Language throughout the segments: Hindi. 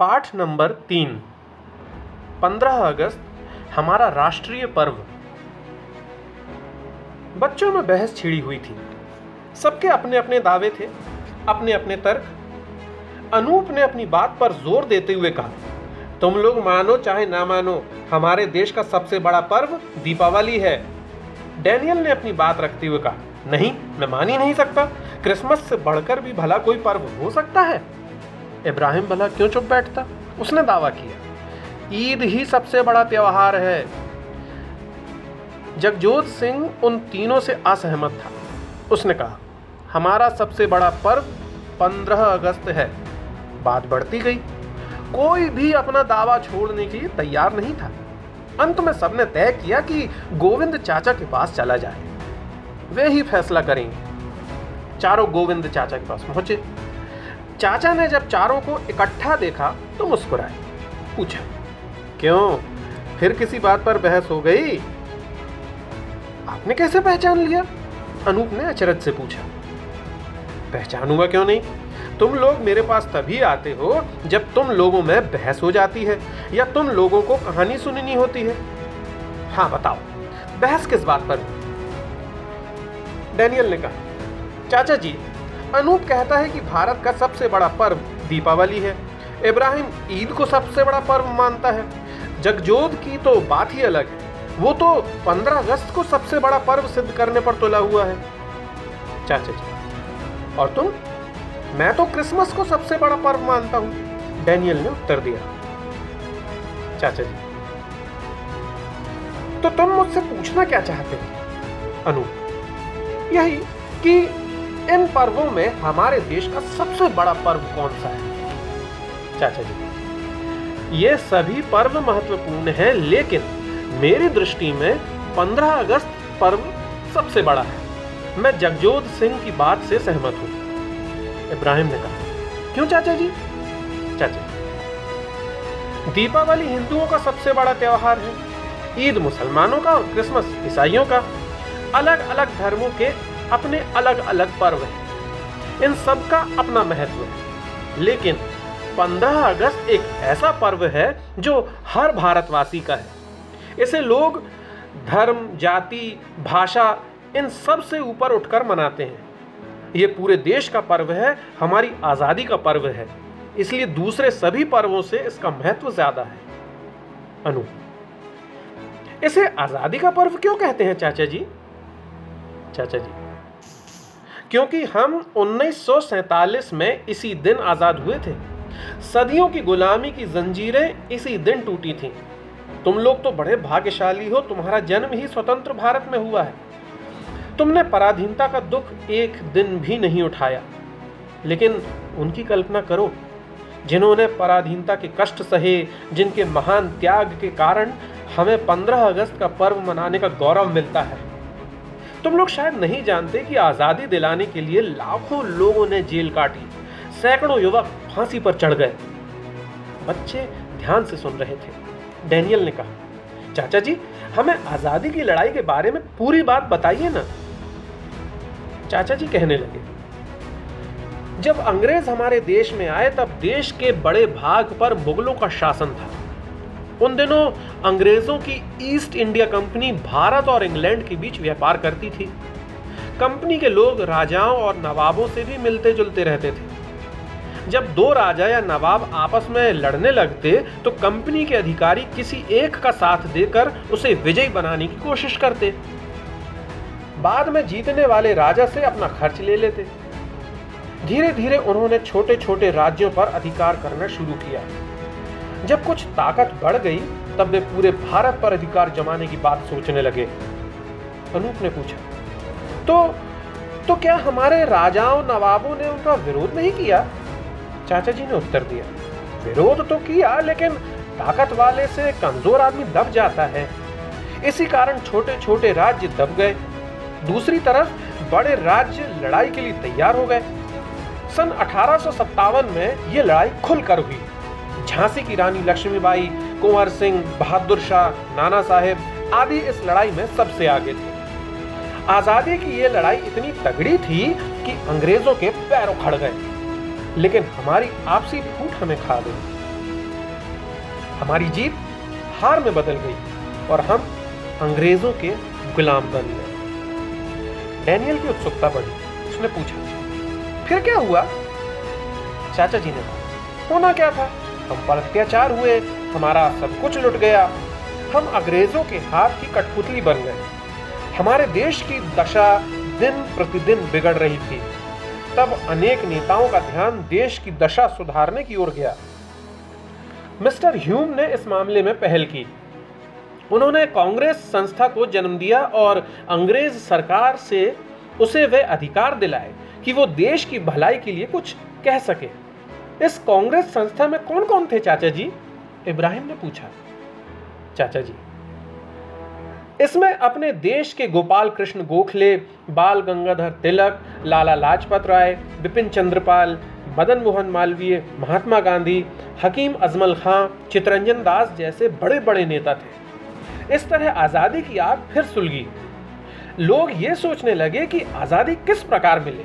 पाठ नंबर तीन। पंद्रह अगस्त, हमारा राष्ट्रीय पर्व। बच्चों में बहस छिड़ी हुई थी। सबके अपने अपने दावे थे अपने अपने तर्क। अनूप ने अपनी बात पर ज़ोर देते हुए कहा, तुम लोग मानो चाहे ना मानो, हमारे देश का सबसे बड़ा पर्व दीपावली है। डैनियल ने अपनी बात रखते हुए कहा, नहीं, मैं मान ही नहीं सकता। क्रिसमस से बढ़कर भी भला कोई पर्व हो सकता है? इब्राहिम भला क्यों चुप बैठता? उसने दावा किया, ईद ही सबसे बड़ा त्योहार है। जगजोत सिंह उन तीनों से असहमत था। उसने कहा, हमारा सबसे बड़ा पर्व 15 अगस्त है। बात बढ़ती गई। कोई भी अपना दावा छोड़ने के लिए तैयार नहीं था। अंत में सबने तय किया कि गोविंद चाचा के पास चला जाए। वे ही फैसला करेंगे। चारों गोविंद चाचा के पास पहुँचे। चाचा ने जब चारों को इकट्ठा देखा तो मुस्कुराए। पूछा, क्यों? फिर किसी बात पर बहस हो गई? आपने कैसे पहचान लिया? अनूप ने अचरज से पूछा। पहचानूँगा क्यों नहीं? तुम लोग मेरे पास तभी आते हो जब तुम लोगों में बहस हो जाती है या तुम लोगों को कहानी सुननी होती है। हाँ बताओ, बहस किस बात पर डैनियल ने कहा, चाचा जी अनूप कहता है कि भारत का सबसे बड़ा पर्व दीपावली है। इब्राहिम ईद को सबसे बड़ा पर्व मानता है। जगजोत की तो बात ही अलग है। वो तो 15 अगस्त को सबसे बड़ा पर्व सिद्ध करने पर तुला हुआ है। चाचा जी, और तुम? मैं तो क्रिसमस को सबसे बड़ा पर्व मानता हूँ। डैनियल ने उत्तर दिया। चाचा जी तो तुम मुझसे पूछना क्या चाहते हो? अनु यही कि इन पर्वों में हमारे देश का सबसे बड़ा पर्व कौन सा है? चाचा जी, ये सभी पर्व महत्वपूर्ण हैं, लेकिन मेरी दृष्टि में 15 अगस्त पर्व सबसे बड़ा है। मैं जगजोत सिंह की बात से सहमत हूँ। इब्राहिम ने कहा, क्यों चाचा जी? चाचा दीपावली हिंदुओं का सबसे बड़ा त्योहार है। ईद मुसलमानों का और क्रिसमस ईसाइयों का। अलग अलग धर्मों के अपने अलग अलग पर्व हैं। इन सब का अपना महत्व। है लेकिन 15 अगस्त एक ऐसा पर्व है जो हर भारतवासी का है। इसे लोग धर्म, जाति, भाषा, इन सबसे ऊपर उठकर मनाते हैं। ये पूरे देश का पर्व है, हमारी आज़ादी का पर्व है। इसलिए दूसरे सभी पर्वों से इसका महत्व ज़्यादा है। अनु, इसे आज़ादी का पर्व क्यों कहते हैं चाचा जी? चाचा जी क्योंकि हम 1947 में इसी दिन आज़ाद हुए थे। सदियों की गुलामी की जंजीरें इसी दिन टूटी थीं। तुम लोग तो बड़े भाग्यशाली हो, तुम्हारा जन्म ही स्वतंत्र भारत में हुआ है। तुमने पराधीनता का दुख एक दिन भी नहीं उठाया। लेकिन उनकी कल्पना करो, जिन्होंने पराधीनता के कष्ट सहे, जिनके महान त्याग के कारण हमें 15 अगस्त का पर्व मनाने का गौरव मिलता है। तुम लोग शायद नहीं जानते कि आज़ादी दिलाने के लिए लाखों लोगों ने जेल काटी। सैकड़ों युवक फांसी पर चढ़ गए। बच्चे ध्यान से सुन रहे थे। डैनियल ने कहा, चाचा जी, हमें आज़ादी की लड़ाई के बारे में पूरी बात बताइए ना। चाचा जी कहने लगे, जब अंग्रेज़ हमारे देश में आए, तब देश के बड़े भाग पर मुगलों का शासन था। उन दिनों अंग्रेज़ों की ईस्ट इंडिया कंपनी भारत और इंग्लैंड के बीच व्यापार करती थी। कंपनी के लोग राजाओं और नवाबों से भी मिलते जुलते रहते थे। जब दो राजा या नवाब आपस में लड़ने लगते तो कंपनी के अधिकारी किसी एक का साथ देकर उसे विजयी बनाने की कोशिश करते। बाद में जीतने वाले राजा से अपना खर्च ले लेते। धीरे धीरे उन्होंने छोटे छोटे राज्यों पर अधिकार करना शुरू किया। जब कुछ ताकत बढ़ गई, तब वे पूरे भारत पर अधिकार जमाने की बात सोचने लगे। अनूप ने पूछा तो तो क्या हमारे राजाओं नवाबों ने उनका विरोध नहीं किया? चाचा जी ने उत्तर दिया, विरोध तो किया, लेकिन ताकत वाले से कमज़ोर आदमी दब जाता है। इसी कारण छोटे छोटे राज्य दब गए। दूसरी तरफ़, बड़े राज्य लड़ाई के लिए तैयार हो गए। सन अठारह में यह लड़ाई खुलकर हुई। झांसी की रानी लक्ष्मीबाई, कुंवर सिंह, बहादुर शाह, नाना साहेब आदि इस लड़ाई में सबसे आगे थे। आज़ादी की यह लड़ाई इतनी तगड़ी थी कि अंग्रेज़ों के पैरों खड़ गए। लेकिन हमारी आपसी फूट हमें खा गई। हमारी जीत हार में बदल गई और हम अंग्रेज़ों के गुलाम बन गए। डैनियल की उत्सुकता बढ़ी। उसने पूछा, फिर क्या हुआ? चाचा जी ने कहा, होना क्या था? हम पर अत्याचार हुए, हमारा सब कुछ लुट गया। हम अंग्रेज़ों के हाथ की कठपुतली बन गए। हमारे देश की दशा दिन प्रतिदिन बिगड़ रही थी। तब अनेक नेताओं का ध्यान देश की दशा सुधारने की ओर गया। मिस्टर ह्यूम ने इस मामले में पहल की। उन्होंने कांग्रेस संस्था को जन्म दिया और अंग्रेज़ सरकार से उसे वे अधिकार दिलाए कि वो देश की भलाई के लिए कुछ कह सके। इस कांग्रेस संस्था में कौन कौन थे चाचा जी? इब्राहिम ने पूछा। चाचा जी, इसमें अपने देश के गोपाल कृष्ण गोखले, बाल गंगाधर तिलक, लाला लाजपत राय, बिपिन चंद्रपाल, मदन मोहन मालवीय, महात्मा गांधी, हकीम अजमल खां, चितरंजन दास जैसे बड़े बड़े नेता थे। इस तरह आज़ादी की आग फिर सुलगी। लोग ये सोचने लगे कि आज़ादी किस प्रकार मिले।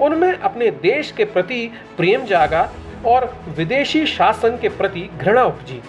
उनमें अपने देश के प्रति प्रेम जागा और विदेशी शासन के प्रति घृणा उपजी।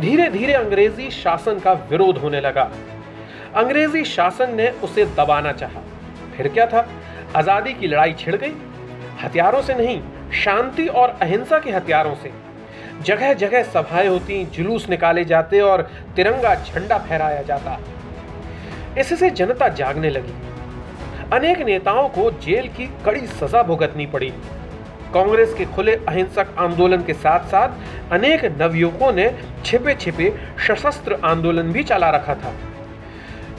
धीरे धीरे अंग्रेज़ी शासन का विरोध होने लगा। अंग्रेज़ी शासन ने उसे दबाना चाहा। फिर क्या था? आज़ादी की लड़ाई छिड़ गई। हथियारों से नहीं, शांति और अहिंसा के हथियारों से। जगह जगह सभाएँ होती, जुलूस निकाले जाते और तिरंगा झंडा फहराया जाता। इससे जनता जागने लगी। अनेक नेताओं को जेल की कड़ी सजा भुगतनी पड़ी। कांग्रेस के खुले अहिंसक आंदोलन के साथ साथ अनेक नवयुवकों ने छिपे छिपे सशस्त्र आंदोलन भी चला रखा था।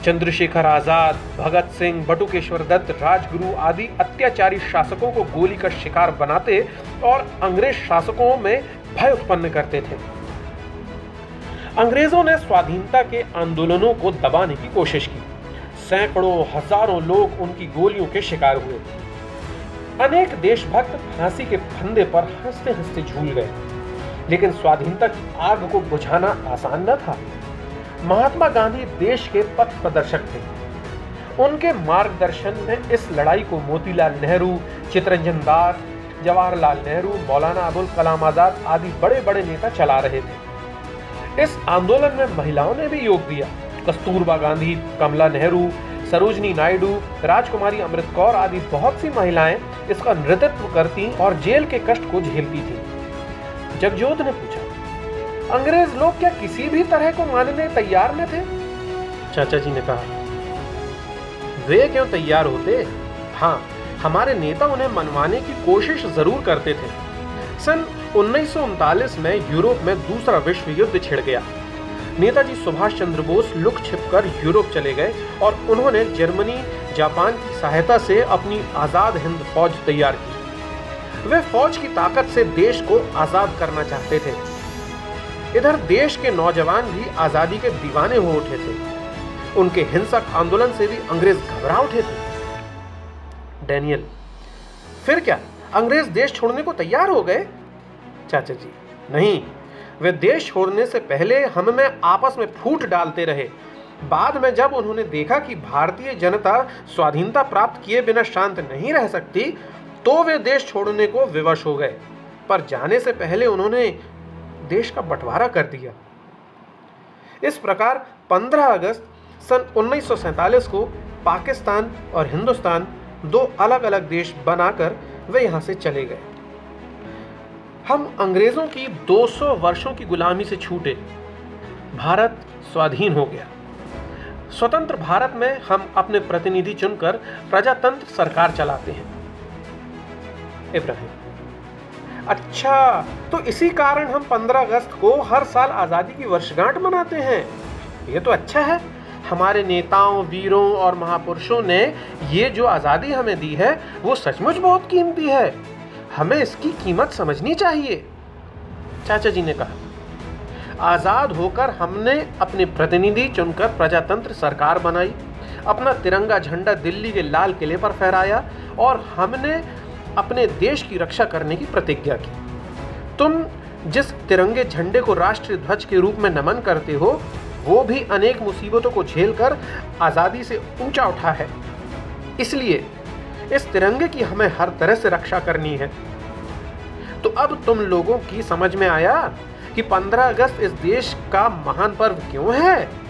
चंद्रशेखर आज़ाद, भगत सिंह, बटुकेश्वर दत्त, राजगुरु आदि अत्याचारी शासकों को गोली का शिकार बनाते और अंग्रेज़ शासकों में भय उत्पन्न करते थे। अंग्रेज़ों ने स्वाधीनता के आंदोलनों को दबाने की कोशिश की। सैकड़ों, हज़ारों लोग उनकी गोलियों के शिकार हुए। अनेक देशभक्त फांसी के फंदे पर हँसते हँसते झूल गए। लेकिन स्वाधीनता की आग को बुझाना आसान न था। महात्मा गांधी देश के पथ प्रदर्शक थे। उनके मार्गदर्शन में इस लड़ाई को मोतीलाल नेहरू, चितरंजन दास, जवाहरलाल नेहरू, मौलाना अबुल कलाम आज़ाद आदि बड़े बड़े नेता चला रहे थे। इस आंदोलन में महिलाओं ने भी योग दिया। कस्तूरबा गांधी, कमला नेहरू, सरोजनी नायडू, राजकुमारी अमृत कौर आदि बहुत सी महिलाएँ इसका नेतृत्व करती और जेल के कष्ट को झेलती थी। जगजोत ने पूछा, अंग्रेज़ लोग क्या किसी भी तरह को मानने तैयार न थे? चाचा जी ने कहा, वे क्यों तैयार होते? हाँ हमारे नेता उन्हें मनवाने की कोशिश ज़रूर करते थे। सन उन्नीस सौ उनतालीस में यूरोप में दूसरा विश्व युद्ध छिड़ गया। नेताजी सुभाष चंद्र बोस लुक छिपकर यूरोप चले गए और उन्होंने जर्मनी, जापान की सहायता से अपनी आज़ाद हिंद फौज तैयार की। वे फौज की ताकत से देश को आज़ाद करना चाहते थे। इधर देश के नौजवान भी आज़ादी के दीवाने हो उठे थे। उनके हिंसक आंदोलन से भी अंग्रेज़ घबरा उठे थे। डैनियल, फिर क्या? अंग्रेज़ देश छोड़ने को तैयार हो गए? चाचा जी, नहीं। वे देश छोड़ने से पहले हम में आपस में फूट डालते रहे। बाद में जब उन्होंने देखा कि भारतीय जनता स्वाधीनता प्राप्त किए बिना शांत नहीं रह सकती तो वे देश छोड़ने को विवश हो गए। पर जाने से पहले उन्होंने देश का बंटवारा कर दिया। इस प्रकार 15 अगस्त सन उन्नीस को पाकिस्तान और हिंदुस्तान दो अलग अलग देश बनाकर वे यहाँ से चले गए। हम अंग्रेज़ों की 200 वर्षों की गुलामी से छूटे। भारत स्वाधीन हो गया। स्वतंत्र भारत में हम अपने प्रतिनिधि चुनकर प्रजातंत्र सरकार चलाते हैं। इब्राहिम। अच्छा तो इसी कारण हम 15 अगस्त को हर साल आज़ादी की वर्षगांठ मनाते हैं। ये तो अच्छा है। हमारे नेताओं, वीरों और महापुरुषों ने ये जो आज़ादी हमें दी है, वो सचमुच बहुत कीमती है। हमें इसकी कीमत समझनी चाहिए। चाचा जी ने कहा, आज़ाद होकर हमने अपने प्रतिनिधि चुनकर प्रजातंत्र सरकार बनाई, अपना तिरंगा झंडा दिल्ली के लाल किले पर फहराया और हमने अपने देश की रक्षा करने की प्रतिज्ञा की। तुम जिस तिरंगे झंडे को राष्ट्रीय ध्वज के रूप में नमन करते हो, वो भी अनेक मुसीबतों को झेलकर आज़ादी से ऊँचा उठा है। इसलिए इस तिरंगे की हमें हर तरह से रक्षा करनी है। तो अब तुम लोगों की समझ में आया कि 15 अगस्त इस देश का महान पर्व क्यों है?